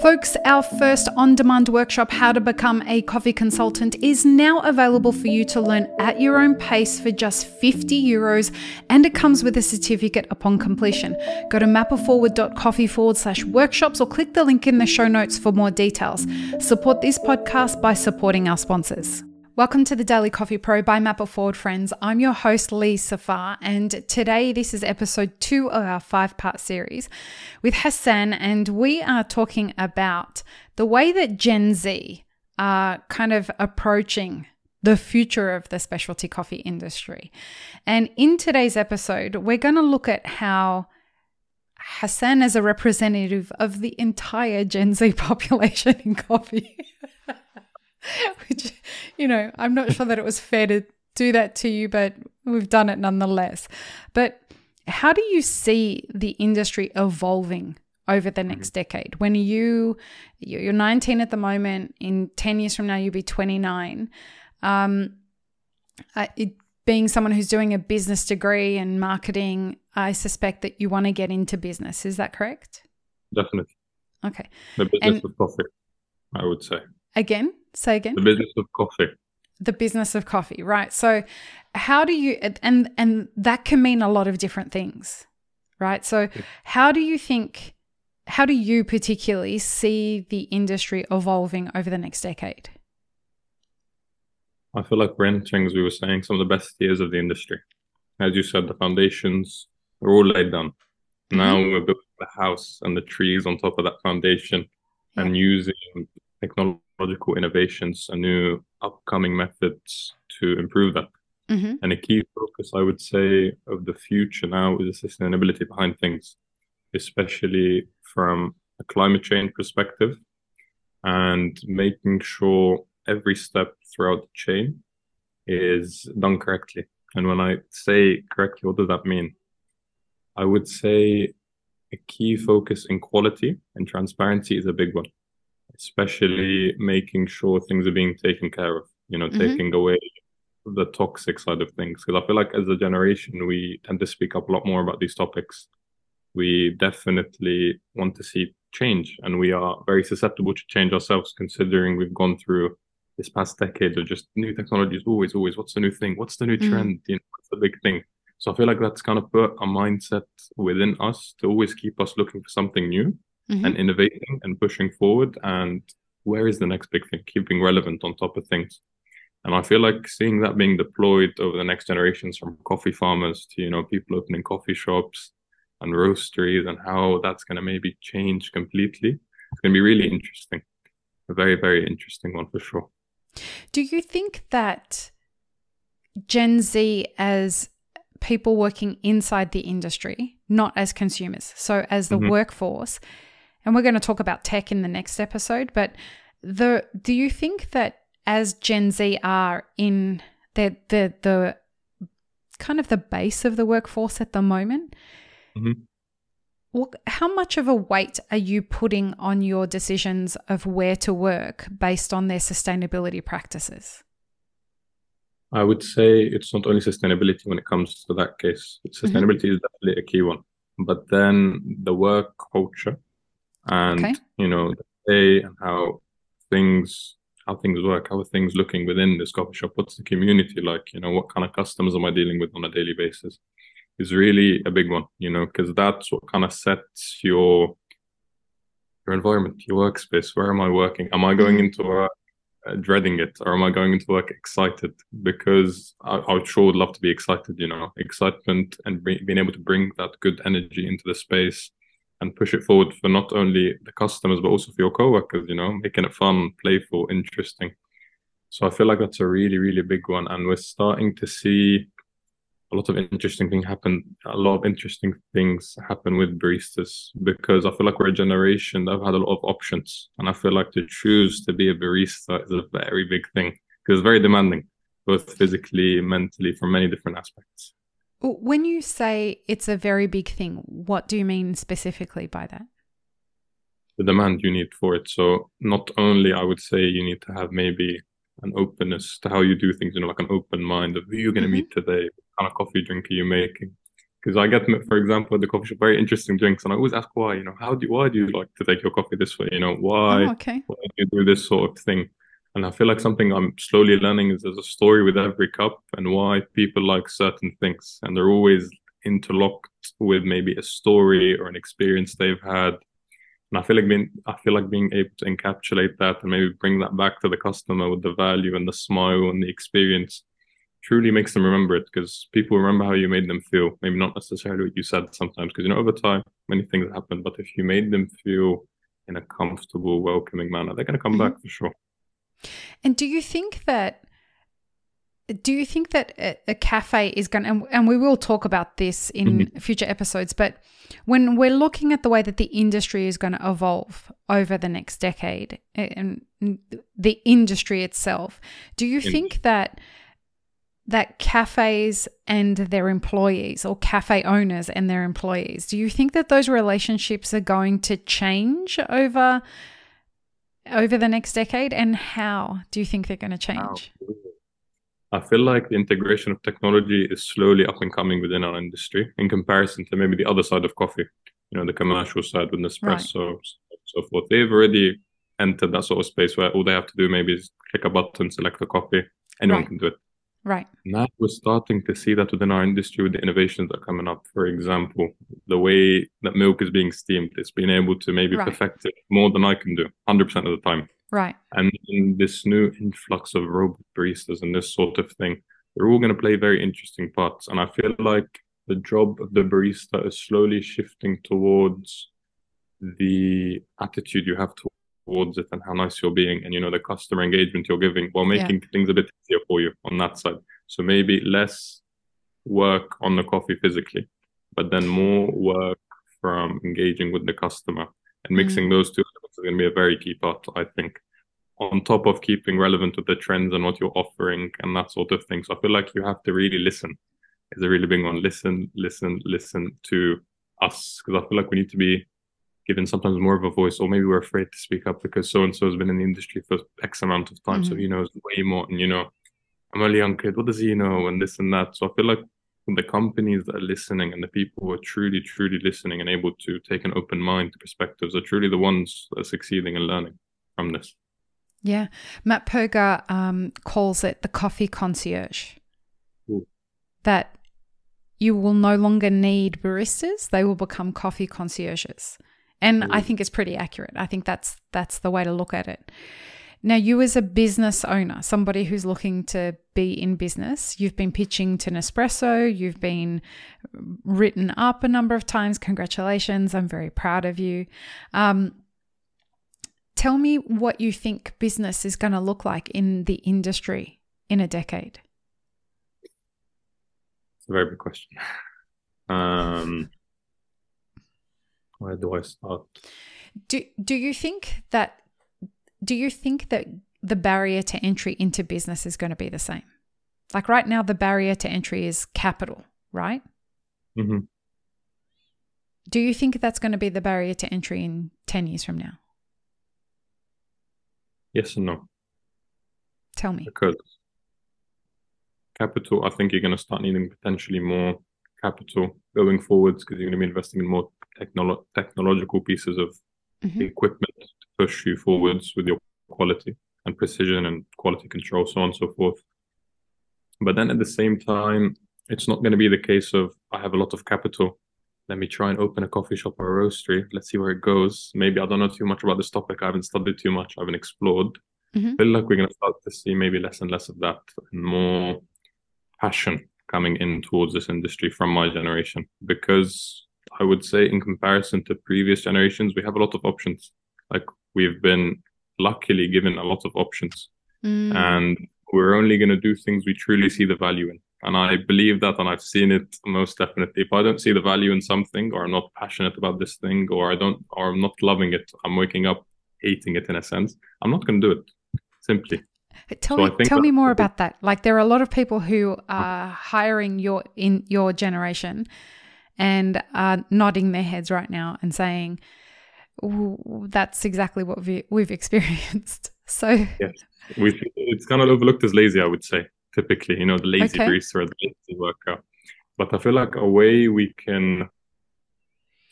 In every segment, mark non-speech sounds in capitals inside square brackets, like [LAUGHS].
Folks, our first on demand workshop, How to Become a Coffee Consultant, is now available for you to learn at your own pace for just 50 euros, and it comes with a certificate upon completion. Go to mapitforward.coffee forward slash workshops or click the link in the show notes for more details. Support this podcast by supporting our sponsors. Welcome to the Daily Coffee Pro by Map It Forward Friends. I'm your host, Lee Safar, and today this is episode two of our five part series with Hassan, and we are talking about the way that Gen Z are kind of approaching the future of the specialty coffee industry. And in today's episode, we're going to look at how Hassan, as a representative of the entire Gen Z [LAUGHS] population in coffee, [LAUGHS] [LAUGHS] which, you know, I'm not sure that it was fair to do that to you, but we've done it nonetheless. But how do you see the industry evolving over the next decade? When you you're 19 at the moment, in 10 years from now you'll be 29. Um, it, being someone who's doing a business degree and marketing, I suspect that you want to get into business. Is that correct? Definitely. Okay. The business and, of profit, I would say. Again, say again. The business of coffee. The business of coffee, right? So, how do you and and that can mean a lot of different things, right? So, how do you think? How do you particularly see the industry evolving over the next decade? I feel like we're entering, as we were saying, some of the best years of the industry. As you said, the foundations are all laid down. Mm-hmm. Now we're building the house and the trees on top of that foundation yeah. and using technological innovations and new upcoming methods to improve that. Mm-hmm. And a key focus, I would say, of the future now is the sustainability behind things, especially from a climate change perspective and making sure every step throughout the chain is done correctly. And when I say correctly, what does that mean? I would say a key focus in quality and transparency is a big one especially making sure things are being taken care of, you know, mm-hmm. taking away the toxic side of things. Because I feel like as a generation, we tend to speak up a lot more about these topics. We definitely want to see change, and we are very susceptible to change ourselves, considering we've gone through this past decade of just new technologies. Always, always, what's the new thing? What's the new mm. trend? You know, what's the big thing? So I feel like that's kind of put a mindset within us to always keep us looking for something new mm-hmm. and innovating and pushing forward. And where is the next big thing? Keeping relevant on top of things. And I feel like seeing that being deployed over the next generations from coffee farmers to, you know, people opening coffee shops and roasteries and how that's going to maybe change completely. It's going to be really interesting. A very, very interesting one for sure. Do you think that Gen Z, as people working inside the industry, not as consumers, so as the mm-hmm. workforce, and we're going to talk about tech in the next episode, but the do you think that as Gen Z are in the the the kind of the base of the workforce at the moment, mm-hmm. well, how much of a weight are you putting on your decisions of where to work based on their sustainability practices? I would say it's not only sustainability when it comes to that case. Mm-hmm. Sustainability mm-hmm. is definitely a key one, but then the work culture and okay. you know the day and how things how things work how are things looking within this coffee shop? What's the community like? You know what kind of customers am i dealing with on a daily basis? Is really a big one you know because that's what kind of sets your your environment your workspace. Where am i working? Am i going mm-hmm. into work uh, dreading it or am i going into work excited? Because I, I sure would love to be excited you know. Excitement and being able to bring that good energy into the space and push it forward for not only the customers but also for your coworkers you know making it fun playful interesting. So i feel like that's a really really big one and we're starting to see a lot of interesting things happen a lot of interesting things happen with baristas because i feel like we're a generation that have had a lot of options and i feel like to choose to be a barista is a very big thing because it's very demanding both physically mentally from many different aspects when you say it's a very big thing, what do you mean specifically by that? The demand you need for it. So, not only I would say you need to have maybe an openness to how you do things, you know, like an open mind of who you're going to mm-hmm. meet today, what kind of coffee drink are you making, because I get, for example, at the coffee shop, very interesting drinks, and I always ask why. You know, how do why do you like to take your coffee this way? You know, why? Oh, okay. Why do you do this sort of thing? And I feel like something I'm slowly learning is there's a story with every cup and why people like certain things, and they're always interlocked with maybe a story or an experience they've had. And I feel like being, I feel like being able to encapsulate that and maybe bring that back to the customer with the value and the smile and the experience truly makes them remember it because people remember how you made them feel. Maybe not necessarily what you said sometimes, because you know over time many things happen. But if you made them feel in a comfortable, welcoming manner, they're going to come mm-hmm. back for sure. And do you think that? Do you think that a, cafe is going to, and, and, we will talk about this in mm-hmm. future episodes, but when we're looking at the way that the industry is going to evolve over the next decade and the industry itself, do you think that that cafes and their employees or cafe owners and their employees do you think that those relationships are going to change over over the next decade and how do you think they're going to change i feel like the integration of technology is slowly up and coming within our industry in comparison to maybe the other side of coffee you know the commercial side with nespresso right. so forth they've already entered that sort of space where all they have to do maybe is click a button select a coffee anyone right. can do it Right. Now we're starting to see that within our industry with the innovations that are coming up. For example, the way that milk is being steamed, it's being able to maybe right. perfect it more than I can do 100% of the time. Right. And this new influx of robot baristas and this sort of thing, they're all going to play very interesting parts. And I feel like the job of the barista is slowly shifting towards the attitude you have to towards it and how nice you're being and you know the customer engagement you're giving while making yeah. things a bit easier for you on that side. So maybe less work on the coffee physically but then more work from engaging with the customer. And mixing mm. those two is going to be a very key part i think. On top of keeping relevant with the trends and what you're offering and that sort of thing. So i feel like you have to really listen. Is a really big one listen listen listen to us? Because i feel like we need to be given sometimes more of a voice, or maybe we're afraid to speak up because so and so has been in the industry for X amount of time, mm-hmm. so he knows way more. And you know, I'm a young kid. What does he know? And this and that. So I feel like the companies that are listening and the people who are truly, truly listening and able to take an open mind to perspectives are truly the ones that are succeeding and learning from this. Yeah. Matt Perger um, calls it the coffee concierge. Ooh. That you will no longer need baristas, they will become coffee concierges. And I think it's pretty accurate. I think that's that's the way to look at it. Now, you as a business owner, somebody who's looking to be in business, you've been pitching to Nespresso, you've been written up a number of times. Congratulations. I'm very proud of you. Um, tell me what you think business is going to look like in the industry in a decade. It's a very big question. [LAUGHS] Um, where do I start? Do do you think that do you think that the barrier to entry into business is going to be the same? Like right now, the barrier to entry is capital, right? Mm-hmm. Do you think that's going to be the barrier to entry in 10 years from now? Yes and no. Tell me. Because capital, I think you're going to start needing potentially more capital going forwards because you're going to be investing in more technolo- technological pieces of mm-hmm. equipment to push you forwards with your quality and precision and quality control, so on and so forth. But then at the same time, it's not going to be the case of I have a lot of capital. Let me try and open a coffee shop or a roastery. Let's see where it goes. Maybe I don't know too much about this topic. I haven't studied too much. I haven't explored. Mm-hmm. I feel like we're going to start to see maybe less and less of that and more passion coming in towards this industry from my generation because I would say, in comparison to previous generations, we have a lot of options. Like we've been luckily given a lot of options, mm. and we're only going to do things we truly see the value in. And I believe that, and I've seen it most definitely. If I don't see the value in something, or I'm not passionate about this thing, or I don't, or I'm not loving it, I'm waking up hating it in a sense. I'm not going to do it. Simply. Tell so me, tell me more about that. Like there are a lot of people who are hiring your in your generation and are nodding their heads right now and saying, that's exactly what we, we've [LAUGHS] experienced. So, yes, we it's kind of overlooked as lazy, I would say, typically, you know, the lazy okay. barista or the lazy worker. But I feel like a way we can,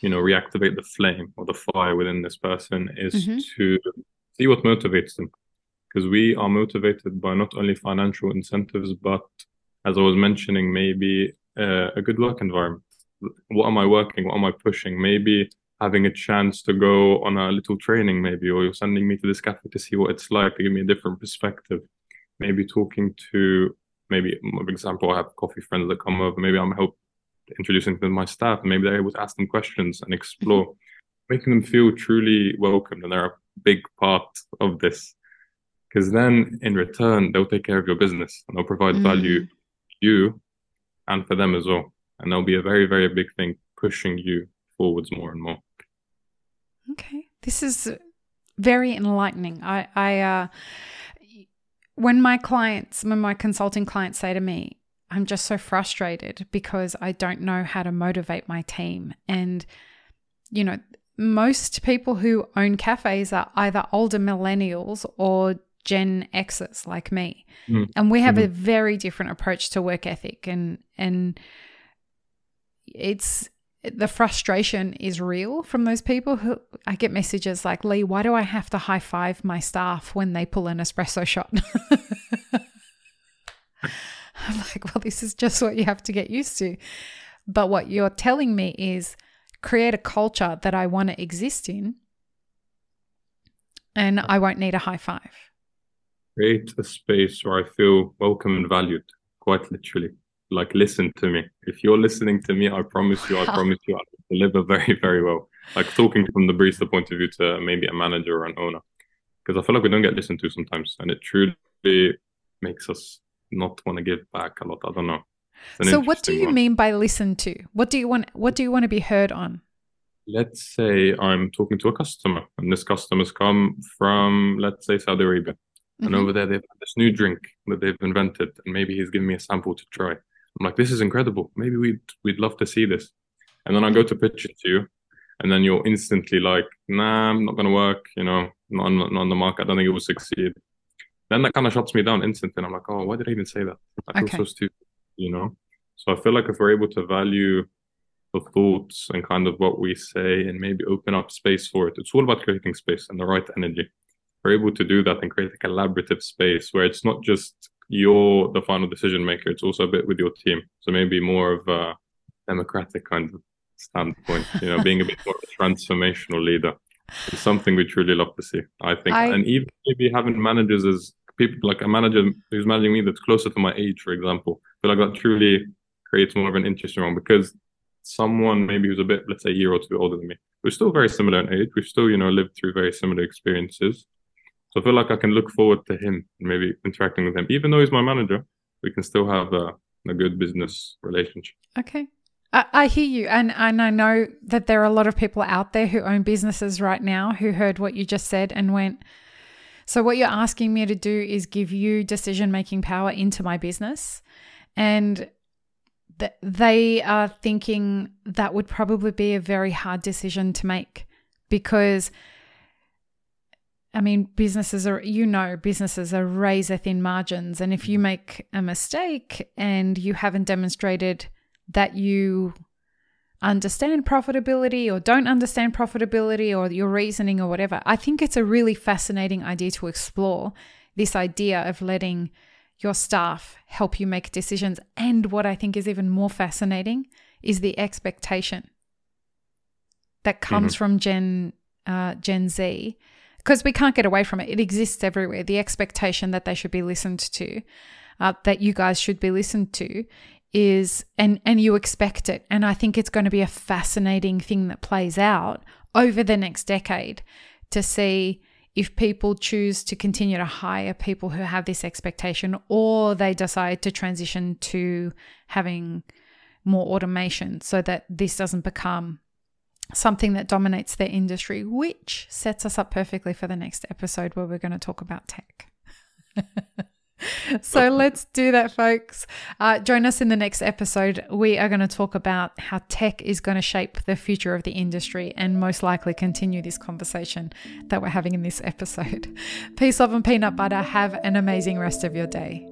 you know, reactivate the flame or the fire within this person is mm-hmm. to see what motivates them. Because we are motivated by not only financial incentives, but as I was mentioning, maybe uh, a good work environment. What am I working? What am I pushing? Maybe having a chance to go on a little training, maybe, or you're sending me to this cafe to see what it's like to give me a different perspective. Maybe talking to, maybe, for example, I have coffee friends that come over. Maybe I'm help introducing them to my staff, and maybe they're able to ask them questions and explore, mm-hmm. making them feel truly welcomed, and they're a big part of this. Because then, in return, they'll take care of your business and they'll provide mm. value you and for them as well. And there'll be a very, very big thing pushing you forwards more and more. Okay. This is very enlightening. I, I, uh, when my clients, when my consulting clients say to me, I'm just so frustrated because I don't know how to motivate my team. And, you know, most people who own cafes are either older millennials or Gen Xers like me. Mm. And we have mm-hmm. a very different approach to work ethic and and it's the frustration is real from those people who I get messages like, Lee, why do I have to high five my staff when they pull an espresso shot? [LAUGHS] I'm like, well, this is just what you have to get used to. But what you're telling me is create a culture that I want to exist in, and I won't need a high five. Create a space where I feel welcome and valued, quite literally like listen to me. If you're listening to me, I promise you, I [LAUGHS] promise you, I'll deliver very, very well. Like talking from the barista point of view to maybe a manager or an owner, because I feel like we don't get listened to sometimes, and it truly makes us not want to give back a lot. I don't know. So, what do you one. mean by listen to? What do you want? What do you want to be heard on? Let's say I'm talking to a customer, and this customer's come from, let's say, Saudi Arabia. Mm-hmm. And over there, they've had this new drink that they've invented, and maybe he's giving me a sample to try. I'm like, this is incredible. Maybe we'd we'd love to see this. And then I go to pitch it to you, and then you're instantly like, nah, I'm not gonna work. You know, not on, not on the market. I don't think it will succeed. Then that kind of shuts me down instantly. And I'm like, oh, why did I even say that? I feel okay. so stupid. You know. So I feel like if we're able to value the thoughts and kind of what we say, and maybe open up space for it, it's all about creating space and the right energy. We're able to do that and create a collaborative space where it's not just you're the final decision maker. It's also a bit with your team. So maybe more of a democratic kind of standpoint, you know, being a bit more of a transformational leader is something we truly love to see, I think. I... And even maybe having managers as people like a manager who's managing me that's closer to my age, for example, I feel like that truly creates more of an interesting one because someone maybe who's a bit, let's say, a year or two older than me, we're still very similar in age. We've still, you know, lived through very similar experiences. So I feel like I can look forward to him, maybe interacting with him, even though he's my manager. We can still have a, a good business relationship. Okay. I, hear you, and and I know that there are a lot of people out there who own businesses right now who heard what you just said and went. So what you're asking me to do is give you decision making power into my business, and that they are thinking that would probably be a very hard decision to make because I mean, businesses are, you know, businesses are razor thin margins. And if you mm-hmm. make a mistake and you haven't demonstrated that you understand profitability or don't understand profitability or your reasoning or whatever, I think it's a really fascinating idea to explore this idea of letting your staff help you make decisions. And what I think is even more fascinating is the expectation that comes mm-hmm. from Gen uh, Gen Z because we can't get away from it. It exists everywhere. The expectation that they should be listened to, uh, that you guys should be listened to, is and and you expect it. And I think it's going to be a fascinating thing that plays out over the next decade to see if people choose to continue to hire people who have this expectation or they decide to transition to having more automation so that this doesn't become something that dominates their industry, which sets us up perfectly for the next episode where we're going to talk about tech. [LAUGHS] so let's do that, folks. Uh, join us in the next episode. We are going to talk about how tech is going to shape the future of the industry and most likely continue this conversation that we're having in this episode. [LAUGHS] Peace, love, and peanut butter. Have an amazing rest of your day.